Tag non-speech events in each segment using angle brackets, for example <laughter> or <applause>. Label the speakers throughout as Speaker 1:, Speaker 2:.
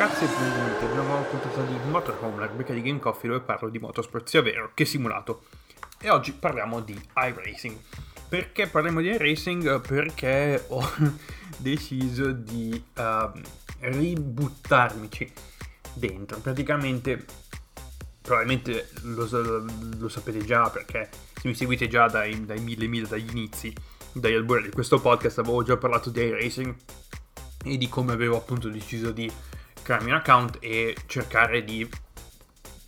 Speaker 1: Ragazzi e benvenuti ad una nuova puntata di Motorhome, la rubrica di Game Coffee dove parlo di motorsport sia vero che simulato. E oggi parliamo di iRacing. Perché parliamo di iRacing? Perché ho <laughs> deciso di uh, ributtarmici dentro. Praticamente, probabilmente lo, lo, sapete già perché se mi seguite già dai, dai mille mille dagli inizi, dagli albori di questo podcast, avevo già parlato di iRacing e di come avevo appunto deciso di crearmi un account e cercare di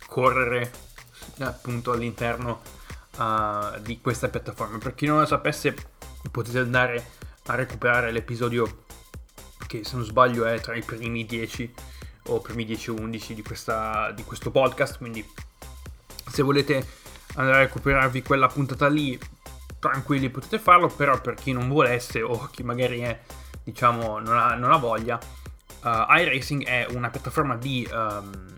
Speaker 1: correre appunto all'interno uh, di questa piattaforma. Per chi non lo sapesse, potete andare a recuperare l'episodio che se non sbaglio è tra i primi 10 o primi 10 o 11 di, questa, di questo podcast. Quindi se volete andare a recuperarvi quella puntata lì, tranquilli potete farlo. Però per chi non volesse o chi magari è diciamo non ha, non ha voglia, uh, iRacing è una piattaforma di, um,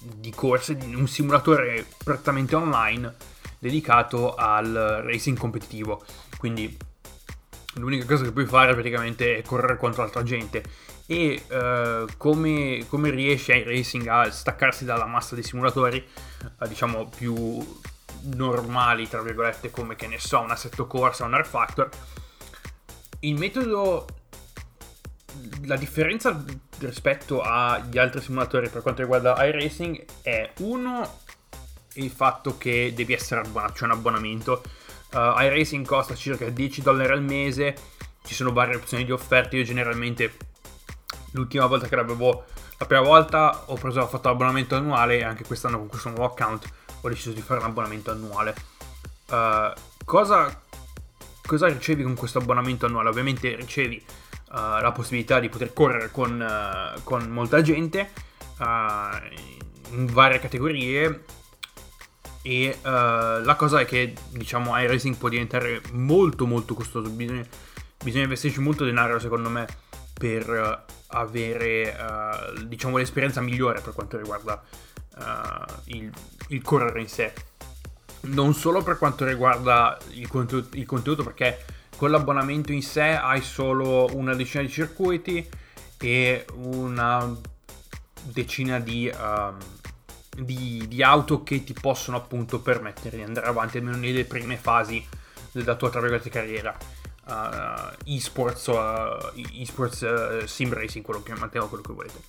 Speaker 1: di corse, un simulatore prettamente online dedicato al racing competitivo. Quindi l'unica cosa che puoi fare praticamente è correre contro altra gente. E uh, come, come, riesce iRacing a staccarsi dalla massa dei simulatori, uh, diciamo più normali, tra virgolette, come che ne so, un assetto corsa, un R Factor, il metodo la differenza rispetto agli altri simulatori per quanto riguarda iRacing è uno il fatto che devi essere abbonato, c'è un abbonamento. Uh, iRacing costa circa 10 dollari al mese, ci sono varie opzioni di offerte. Io generalmente l'ultima volta che l'avevo, la prima volta ho preso, ho fatto l'abbonamento annuale e anche quest'anno con questo nuovo account ho deciso di fare un abbonamento annuale. Uh, cosa cosa ricevi con questo abbonamento annuale? Ovviamente ricevi uh, la possibilità di poter correre con, uh, con molta gente uh, in varie categorie. E la cosa è che diciamo iRacing può diventare molto molto costoso. Bisogna, bisogna investirci molto denaro secondo me per avere diciamo l'esperienza migliore per quanto riguarda il, il correre in sé. Non solo per quanto riguarda il contenuto, il contenuto, perché con l'abbonamento in sé hai solo una decina di circuiti e una decina di, um, di, di, auto che ti possono appunto permettere di andare avanti almeno nelle prime fasi della tua tra virgolette carriera. Uh, esports, uh, esports uh, sim racing quello che chiamatelo quello che volete.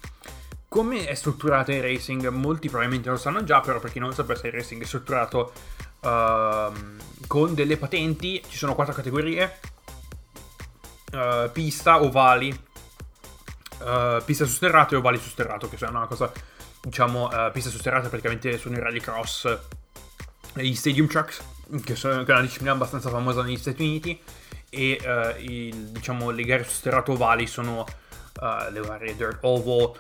Speaker 1: Come è strutturato il racing? Molti probabilmente lo sanno già però per chi non lo sapesse il racing è strutturato uh, con delle patenti, ci sono quattro categorie, uh, pista, ovali, uh, pista su sterrato e ovali su sterrato, che sono una cosa, diciamo, uh, pista su sterrato praticamente sono i rallycross e gli stadium trucks, che, sono, che è una disciplina abbastanza famosa negli Stati Uniti, e il, diciamo, le gare su sterrato ovali sono le varie dirt oval,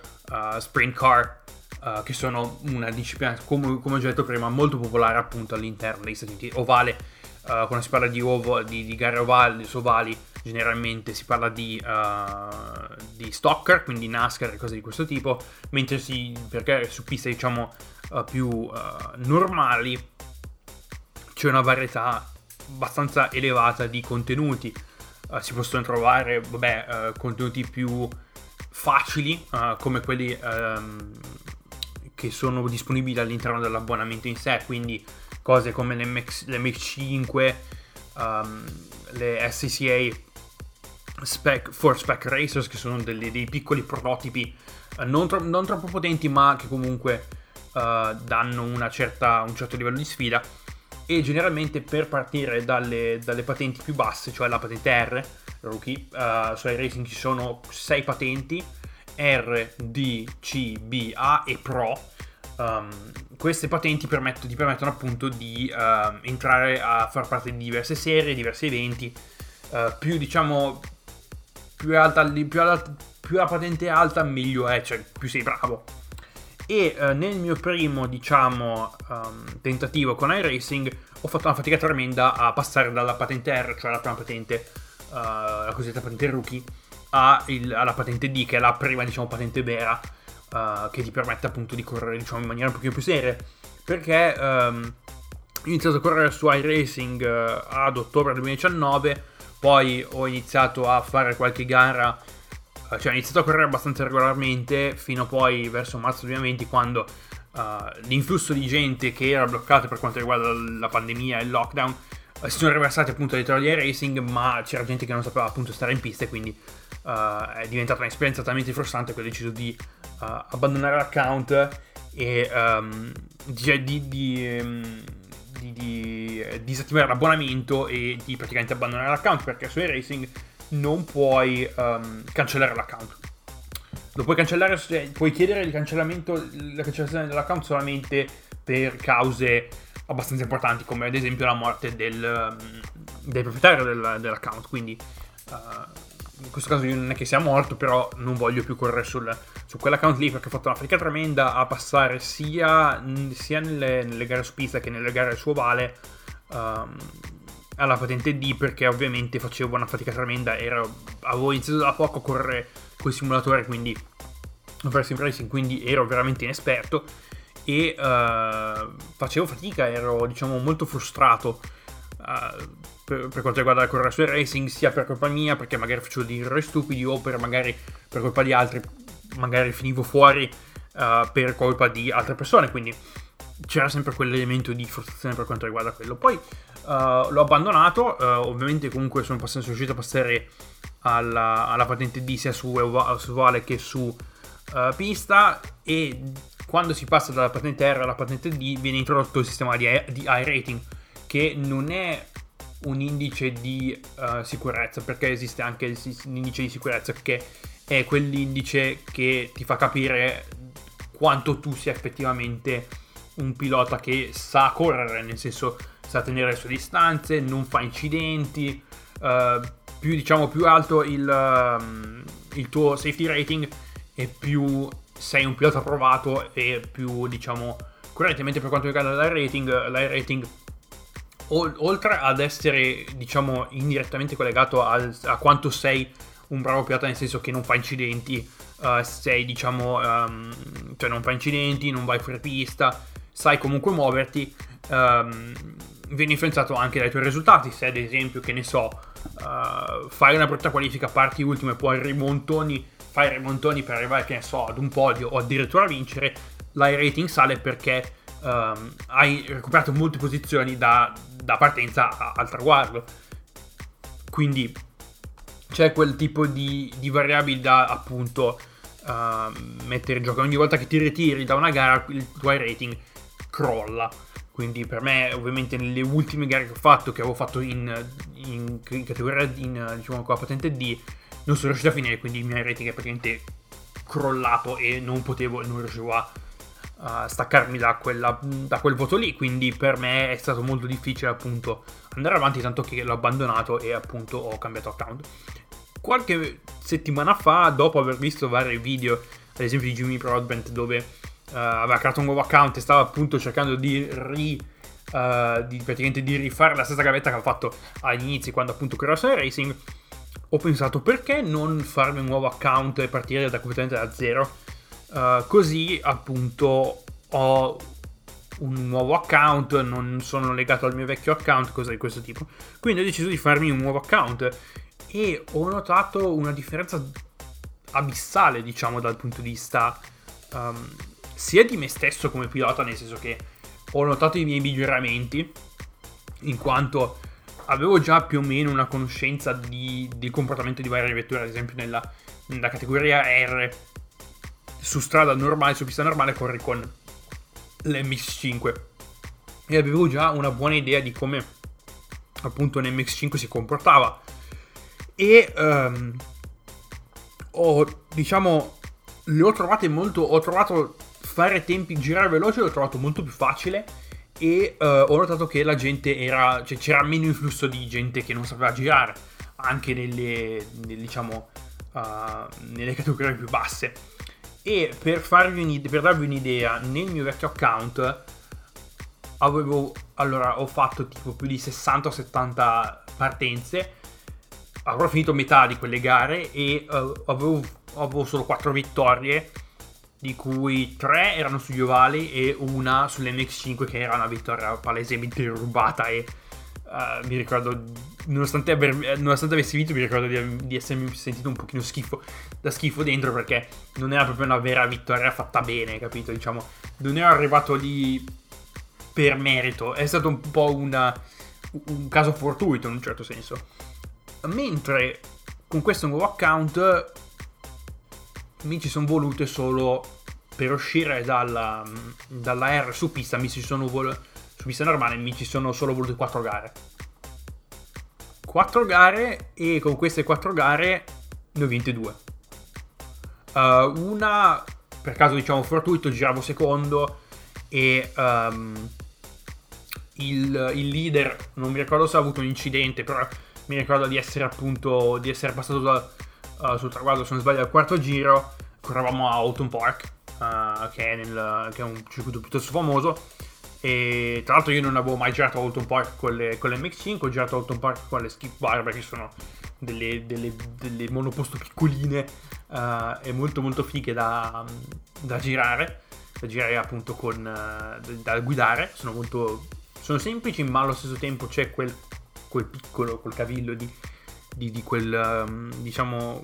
Speaker 1: sprint car, uh, che sono una disciplina, come, come, ho già detto prima, molto popolare appunto all'interno degli Stati Uniti. Ovale, uh, quando si parla di, ovo, di, di gare ovali, ovali, generalmente si parla di, uh, di stalker, quindi NASCAR e cose di questo tipo, mentre si, perché su piste diciamo più normali c'è una varietà abbastanza elevata di contenuti. Uh, si possono trovare vabbè, uh, contenuti più facili uh, come quelli um, che sono disponibili all'interno dell'abbonamento in sé, quindi cose come l'MX, l'MX5, um, le SCCA spec, for Spec Racers, che sono delle, dei piccoli prototipi uh, non, tro- non, troppo potenti, ma che comunque uh, danno certa, un certo livello di sfida. E generalmente per partire dalle, dalle, patenti più basse, cioè la patente R, rookie, uh, su iRacing ci sono 6 patenti R, D, C, B, A e Pro. Um, queste patenti permettono, ti permettono appunto di uh, entrare a far parte di diverse serie, diversi eventi. Uh, più diciamo più, alta, più, alta, più la patente è alta, meglio è, cioè più sei bravo. E uh, nel mio primo, diciamo, um, tentativo con iRacing ho fatto una fatica tremenda a passare dalla patente R, cioè la prima patente, uh, la cosiddetta patente rookie, il, alla patente D, che è la prima diciamo, patente vera, uh, che ti permette appunto di correre diciamo, in maniera un pochino più seria. Perché um, ho iniziato a correre su iRacing uh, ad ottobre 2019, poi ho iniziato a fare qualche gara uh, cioè ha iniziato a correre abbastanza regolarmente fino poi verso marzo 2020 quando l'influsso di gente che era bloccato per quanto riguarda la pandemia e il lockdown si sono riversati appunto dietro di racing ma c'era gente che non sapeva appunto stare in pista e quindi è diventata un'esperienza talmente frustrante che ho deciso di abbandonare l'account e um, di, di, di um, di, di, disattivare l'abbonamento e di praticamente abbandonare l'account perché su iRacing non puoi um, cancellare l'account. Lo puoi cancellare, puoi chiedere il cancellamento, la cancellazione dell'account solamente per cause abbastanza importanti, come ad esempio la morte del, um, del proprietario del, dell'account. Quindi uh, in questo caso io non è che sia morto, però non voglio più correre sul, su quell'account lì perché ho fatto una fatica tremenda a passare sia, sia nelle, nelle, gare su pista che nelle gare su ovale um, alla patente D perché ovviamente facevo una fatica tremenda, ero, avevo iniziato da poco a correre col simulatore, quindi perso in racing, quindi ero veramente inesperto e uh, facevo fatica, ero diciamo molto frustrato. Uh, per, per, quanto riguarda la correre su racing, sia per colpa mia, perché magari facevo dei errori stupidi, o per magari per colpa di altri, magari finivo fuori uh, per colpa di altre persone. Quindi c'era sempre quell'elemento di frustrazione per quanto riguarda quello. Poi l'ho abbandonato, ovviamente comunque sono, passato, sono riuscito a passare alla, alla, patente D sia su, su Vale che su pista e quando si passa dalla patente R alla patente D viene introdotto il sistema di, di iRating che non è un indice di uh, sicurezza, perché esiste anche l'indice di sicurezza che è quell'indice che ti fa capire quanto tu sia effettivamente un pilota che sa correre, nel senso sa tenere le sue distanze, non fa incidenti, uh, più diciamo più alto il, uh, il tuo safety rating e più sei un pilota provato e più diciamo correttamente per quanto riguarda l'air rating, l'air rating oltre ad essere, diciamo, indirettamente collegato al, a quanto sei un bravo pilota, nel senso che non fa incidenti, uh, sei, diciamo, um, cioè non fa incidenti, non vai fuori pista, sai comunque muoverti, um, viene influenzato anche dai tuoi risultati. Se ad esempio, che ne so, uh, fai una brutta qualifica, parti ultimo e poi rimontoni, fai rimontoni per arrivare, che ne so, ad un podio o addirittura a vincere, l'iRating sale perché um, hai recuperato molte posizioni da, da partenza a, al traguardo. Quindi c'è quel tipo di, di variabili da appunto uh, mettere in gioco. Ogni volta che ti ritiri da una gara il tuo rating crolla. Quindi per me, ovviamente, nelle ultime gare che ho fatto, che avevo fatto in, in, in categoria in, diciamo, con la patente D, non sono riuscito a finire, quindi il mio rating è praticamente crollato e non potevo, non riuscivo a uh, staccarmi da, quella, da, quel voto lì, quindi per me è stato molto difficile appunto andare avanti, tanto che l'ho abbandonato e appunto ho cambiato account. Qualche settimana fa, dopo aver visto vari video, ad esempio di Jimmy Broadbent, dove uh, aveva creato un nuovo account e stava appunto cercando di ri... Uh, di, praticamente di rifare la stessa gavetta che ha fatto agli inizi quando appunto creò Sun Racing ho pensato perché non farmi un nuovo account e partire da completamente da zero Uh, così appunto ho un nuovo account, non sono legato al mio vecchio account, cose di questo tipo. Quindi ho deciso di farmi un nuovo account e ho notato una differenza abissale, diciamo, dal punto di vista um, sia di me stesso come pilota, nel senso che ho notato i miei miglioramenti, in quanto avevo già più o meno una conoscenza di, del comportamento di varie vetture, ad esempio nella, nella categoria R su strada normale, su pista normale, corri con l'MX5. E avevo già una buona idea di come appunto l'MX5 si comportava. E um, ho, diciamo, le ho trovate molto. Ho trovato fare tempi, girare veloce, l'ho trovato molto più facile. E uh, ho notato che la gente era. cioè c'era meno influsso di gente che non sapeva girare. Anche nelle, nelle diciamo, uh, nelle categorie più basse. E per, per darvi un'idea, nel mio vecchio account avevo, allora, ho fatto tipo più di 60 o 70 partenze, avrò finito metà di quelle gare e uh, avevo, avevo, solo 4 vittorie, di cui 3 erano sugli ovali e una sull'MX5 che era una vittoria palesemente rubata e uh, mi ricordo, nonostante, aver, nonostante, avessi vinto, mi ricordo di, di, essermi sentito un pochino schifo, da schifo dentro perché non era proprio una vera vittoria fatta bene, capito? Diciamo, non ero arrivato lì per merito, è stato un po' una, un caso fortuito in un certo senso. Mentre con questo nuovo account mi ci sono volute solo per uscire dalla, dalla R su pista mi ci sono vol- su pista normale mi ci sono solo volute 4 gare. 4 gare e con queste 4 gare ne ho vinte 2 uh, una per caso diciamo fortuito giravo secondo e um, il, il, leader non mi ricordo se ha avuto un incidente però mi ricordo di essere appunto di essere passato da, uh, sul traguardo se non sbaglio al quarto giro correvamo a Alton Park uh, che, è nel, che, è un circuito piuttosto famoso. E tra l'altro io non avevo mai girato a Park con le, con le MX5, ho girato a Park con le Skip Barber che sono delle, delle, delle monoposto piccoline uh, e molto molto fighe da, da girare, da girare appunto con, da guidare, sono molto sono semplici ma allo stesso tempo c'è quel, quel piccolo, quel cavillo di, di, di quel um, diciamo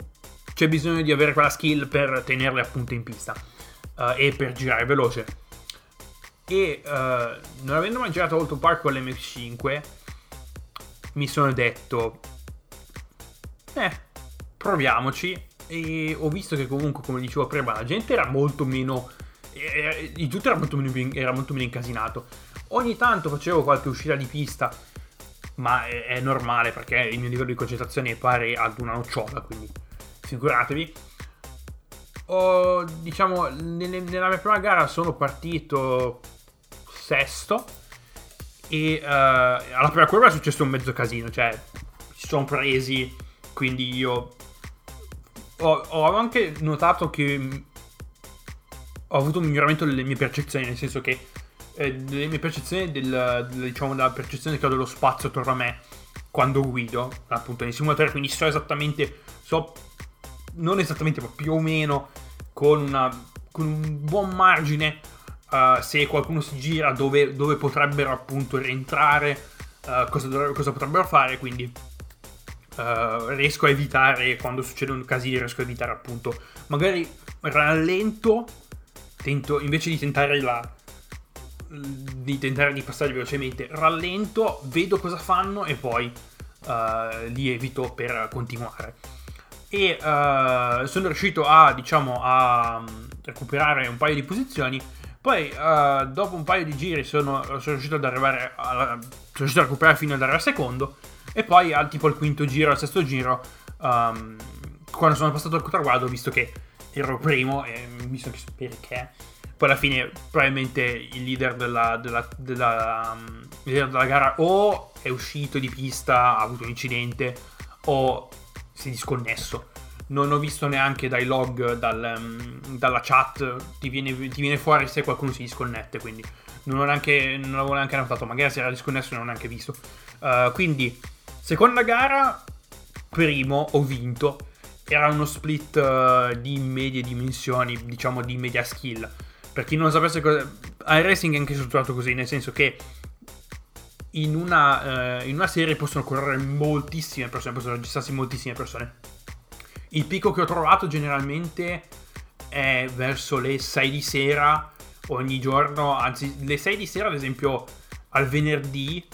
Speaker 1: c'è bisogno di avere quella skill per tenerle appunto in pista uh, e per girare veloce. E uh, non avendo mai girato Auto Park con l'MX5, mi sono detto, eh, proviamoci. E ho visto che comunque, come dicevo prima, la gente era molto meno... Eh, di tutto era molto, meno, era molto meno incasinato. Ogni tanto facevo qualche uscita di pista, ma è, è normale perché il mio livello di concentrazione è pari ad una nocciola, quindi figuratevi. Ho, diciamo, nelle, nella mia prima gara sono partito sesto e uh, alla prima curva è successo un mezzo casino, cioè si sono presi, quindi io ho, ho anche notato che ho avuto un miglioramento delle mie percezioni, nel senso che eh, delle mie percezioni del, diciamo della percezione che ho dello spazio attorno a me quando guido appunto nei simulatori quindi so esattamente so non esattamente, ma più o meno con, una, con un buon margine uh, se qualcuno si gira dove, dove potrebbero appunto rientrare, uh, cosa, cosa, potrebbero fare, quindi uh, riesco a evitare quando succede un casino, riesco a evitare appunto. Magari rallento, tento invece di tentare la di tentare di passare velocemente, rallento, vedo cosa fanno e poi li evito per continuare e uh, sono riuscito a, diciamo, a mm, recuperare un paio di posizioni. Poi, uh, dopo un paio di giri, sono, sono, riuscito ad arrivare. A, sono riuscito a recuperare fino ad arrivare al secondo. E poi, al tipo al quinto giro, al sesto giro, um, quando sono passato al traguardo, ho visto che ero primo e visto che perché. Poi alla fine, probabilmente il leader della, della, della, um, leader della gara o è uscito di pista, ha avuto un incidente, o si è disconnesso. Non ho visto neanche dai log, dal, um, dalla chat, ti viene, ti viene, fuori se qualcuno si disconnette, quindi non, ho neanche, non avevo neanche notato, magari si era disconnesso e non ho neanche visto. Uh, quindi, seconda gara, primo, ho vinto. Era uno split uh, di medie dimensioni, diciamo di media skill. Per chi non sapesse cosa... iRacing è anche strutturato così, nel senso che in una, uh, in una serie possono correre moltissime persone, possono registrarsi moltissime persone. Il picco che ho trovato generalmente è verso le 6 di sera ogni giorno, anzi le 6 di sera ad esempio al venerdì,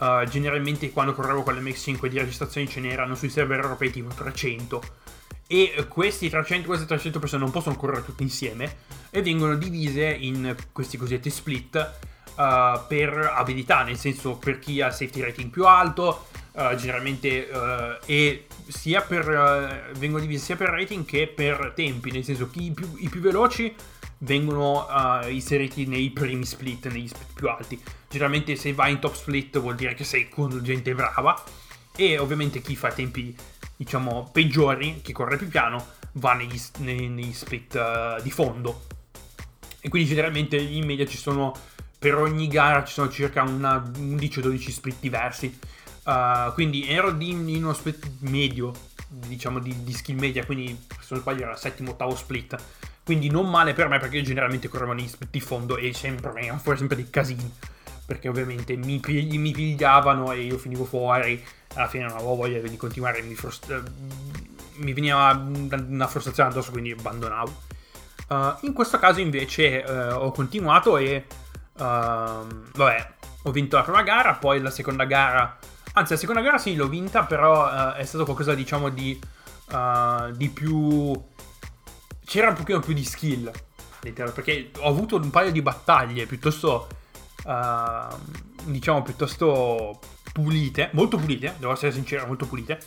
Speaker 1: uh, generalmente quando correvo con l'MX5 di registrazioni ce n'erano sui server europei tipo 300 e questi 300, queste 300 persone non possono correre tutte insieme e vengono divise in questi cosiddetti split uh, per abilità, nel senso per chi ha safety rating più alto, uh, generalmente uh, e sia per vengono divisi sia per rating che per tempi, nel senso che i più, i più veloci vengono inseriti nei primi split, negli split più alti. Generalmente se vai in top split vuol dire che sei con gente brava e ovviamente chi fa tempi diciamo peggiori, chi corre più piano, va negli, nei, negli split di fondo. E quindi generalmente in media ci sono per ogni gara ci sono circa 11-12 split diversi. Uh, quindi ero di, in uno split medio, diciamo di, di skill media, quindi se non sbaglio era il settimo, ottavo split. Quindi non male per me perché io generalmente correvo negli split di fondo e sempre, fuori sempre dei casini. Perché ovviamente mi, pig- mi pigliavano e io finivo fuori, alla fine non avevo voglia di continuare, mi, frust- mi veniva una frustrazione addosso, quindi abbandonavo. Uh, in questo caso invece uh, ho continuato e uh, vabbè, ho vinto la prima gara, poi la seconda gara, anzi la seconda gara sì l'ho vinta, però è stato qualcosa diciamo di, di più... c'era un pochino più di skill, perché ho avuto un paio di battaglie piuttosto, diciamo, piuttosto pulite, molto pulite, devo essere sincero, molto pulite.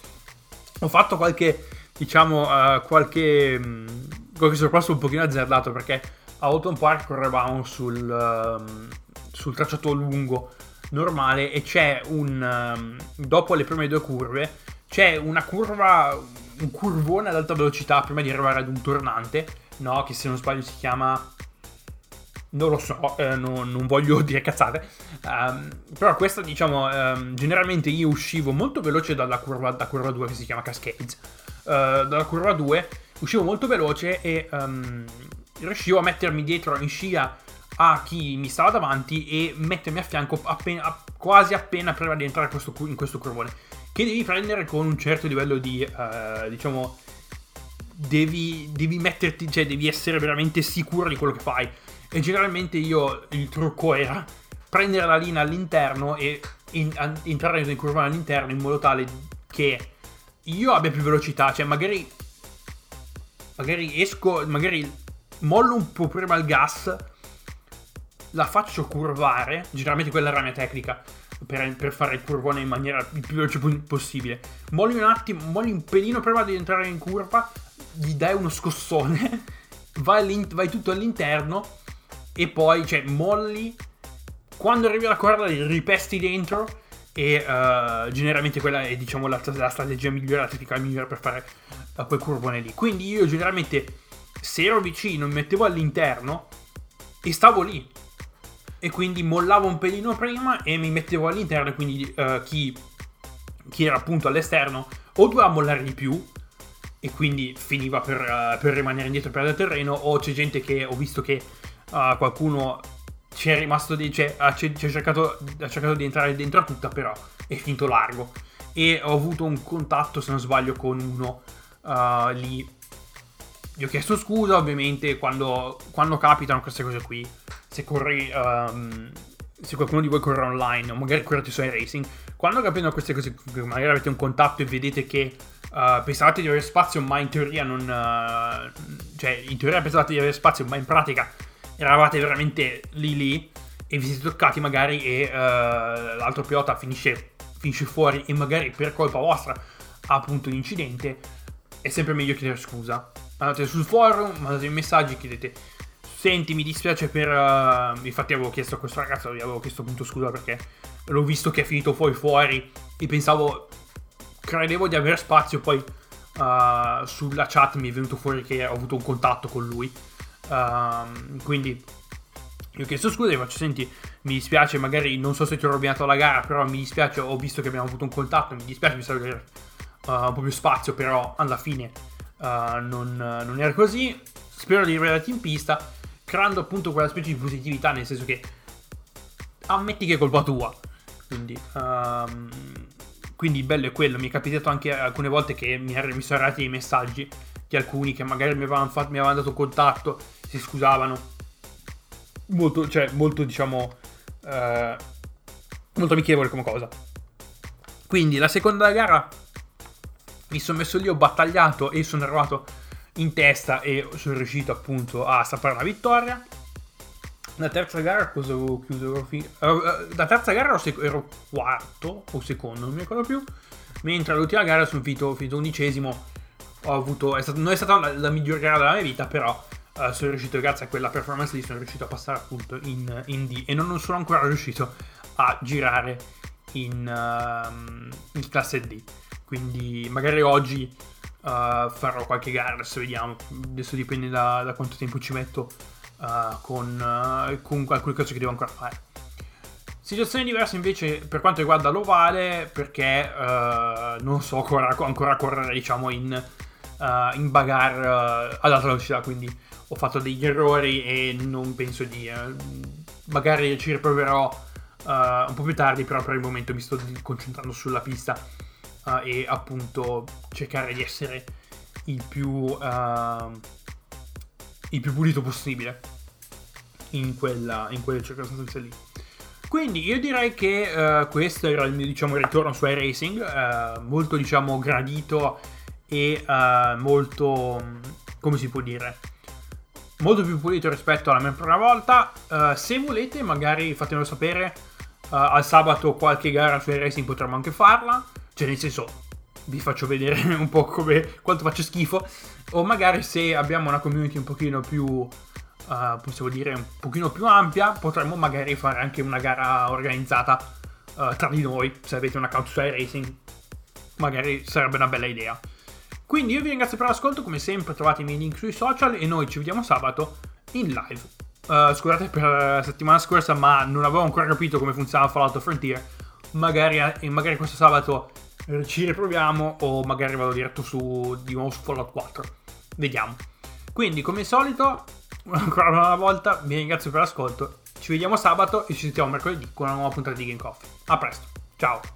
Speaker 1: Ho fatto qualche, diciamo, qualche... Mh, qualche sorpasso un pochino azzardato perché a Autumn Park correvamo sul, um, sul tracciato lungo normale e c'è un... Um, dopo le prime due curve c'è una curva, un curvone ad alta velocità prima di arrivare ad un tornante, no? Che se non sbaglio si chiama... Non lo so, eh, non, non, voglio <laughs> dire cazzate. Um, però questa, diciamo, um, generalmente io uscivo molto veloce dalla curva, da curva 2 che si chiama Cascades. Uh, dalla curva 2 uscivo molto veloce e um, riuscivo a mettermi dietro in scia a chi mi stava davanti e mettermi a fianco appena, quasi appena prima di entrare questo, in questo curvone. Che devi prendere con un certo livello di, uh, diciamo, devi, devi metterti, cioè devi essere veramente sicuro di quello che fai. E generalmente io il trucco era prendere la linea all'interno e in, an, entrare nel curvone all'interno in modo tale che io abbia più velocità, cioè magari magari esco, magari mollo un po' prima il gas, la faccio curvare, generalmente quella era la mia tecnica per, per fare il curvone in maniera il più veloce possibile. Molli un attimo, molli un pelino prima di entrare in curva, gli dai uno scossone, <laughs> vai, vai tutto all'interno e poi, cioè, molli. Quando arrivi alla corda li ripesti dentro e uh, generalmente quella è diciamo la, la strategia migliore, la tecnica migliore per fare uh, quel curvone lì. Quindi io generalmente se ero vicino mi mettevo all'interno e stavo lì. E quindi mollavo un pelino prima e mi mettevo all'interno. Quindi uh, chi, chi, era appunto all'esterno o doveva mollare di più e quindi finiva per, per rimanere indietro per il terreno. O c'è gente che ho visto che qualcuno ci è rimasto di, cioè, ha, ci, ha, cercato, ha, cercato, di entrare dentro a tutta, però è finito largo. E ho avuto un contatto, se non sbaglio, con uno uh, lì. Gli ho chiesto scusa, ovviamente, quando, quando capitano queste cose qui. Se corri. Um, se qualcuno di voi corre online o magari correte su iRacing, quando capitano queste cose, magari avete un contatto e vedete che uh, pensavate di avere spazio, ma in teoria non. Uh, cioè, in teoria pensavate di avere spazio, ma in pratica eravate veramente lì lì e vi siete toccati magari e uh, l'altro pilota finisce, finisce, fuori e magari per colpa vostra ha appunto un incidente, è sempre meglio chiedere scusa. Andate sul forum, mandate messaggi, chiedete senti mi dispiace per... Uh, infatti avevo chiesto a questo ragazzo, gli avevo chiesto appunto scusa perché l'ho visto che è finito poi fuori e pensavo, credevo di avere spazio, poi uh, sulla chat mi è venuto fuori che ho avuto un contatto con lui. Uh, quindi gli ho chiesto scusa, gli faccio senti, mi dispiace, magari non so se ti ho rovinato la gara, però mi dispiace, ho visto che abbiamo avuto un contatto, mi dispiace, mi serve uh, un po' più spazio, però alla fine uh, non, non, era così. Spero di rivederti in pista, creando appunto quella specie di positività, nel senso che ammetti che è colpa tua. Quindi, um, quindi bello è quello, mi è capitato anche alcune volte che mi, mi sono arrivati dei messaggi di alcuni che magari mi avevano, fatto, mi avevano dato contatto, si scusavano. Molto, cioè, molto diciamo, eh, molto amichevole come cosa. Quindi la seconda gara mi sono messo lì, ho battagliato e sono arrivato in testa e sono riuscito appunto a strappare la vittoria. La terza gara cosa avevo chiuso? Uh, la terza gara ero, sec- ero, quarto o secondo, non mi ricordo più. Mentre l'ultima gara sono finito, finito undicesimo ho avuto, è stato, non è stata la, la miglior gara della mia vita, però uh, sono riuscito, grazie a quella performance lì, sono riuscito a passare appunto in, in D e non, non, sono ancora riuscito a girare in, uh, in classe D. Quindi magari oggi uh, farò qualche gara, adesso vediamo, adesso dipende da, da quanto tempo ci metto con, con alcune cose che devo ancora fare. Situazione diversa invece per quanto riguarda l'ovale perché uh, non so ancora, ancora correre diciamo in uh, in bagar uh, ad alta velocità, quindi ho fatto degli errori e non penso di... Uh, magari ci riproverò un po' più tardi, però per il momento mi sto concentrando sulla pista uh, e appunto cercare di essere il più, uh, il più pulito possibile in, quella, in quelle circostanze lì. Quindi io direi che uh, questo era il mio diciamo, ritorno su iRacing, molto diciamo gradito e molto, come si può dire, molto più pulito rispetto alla mia prima volta. se volete magari fatemelo sapere, al sabato qualche gara su iRacing potremmo anche farla. Cioè, nel senso, vi faccio vedere <laughs> un po' come quanto faccio schifo. O magari se abbiamo una community un pochino più, uh, possiamo dire, un pochino più ampia, potremmo magari fare anche una gara organizzata uh, tra di noi. Se avete un account su iRacing, magari sarebbe una bella idea. Quindi io vi ringrazio per l'ascolto, come sempre trovate i miei link sui social e noi ci vediamo sabato in live. Uh, scusate per la settimana scorsa, ma non avevo ancora capito come funzionava Fallout Frontier. Magari, magari questo sabato eh, ci riproviamo o magari vado diretto su di nuovo su Fallout 4. Vediamo. Quindi, come al solito, <laughs> ancora una volta vi ringrazio per l'ascolto. Ci vediamo sabato e ci sentiamo mercoledì con una nuova puntata di Game Coffee. A presto, ciao!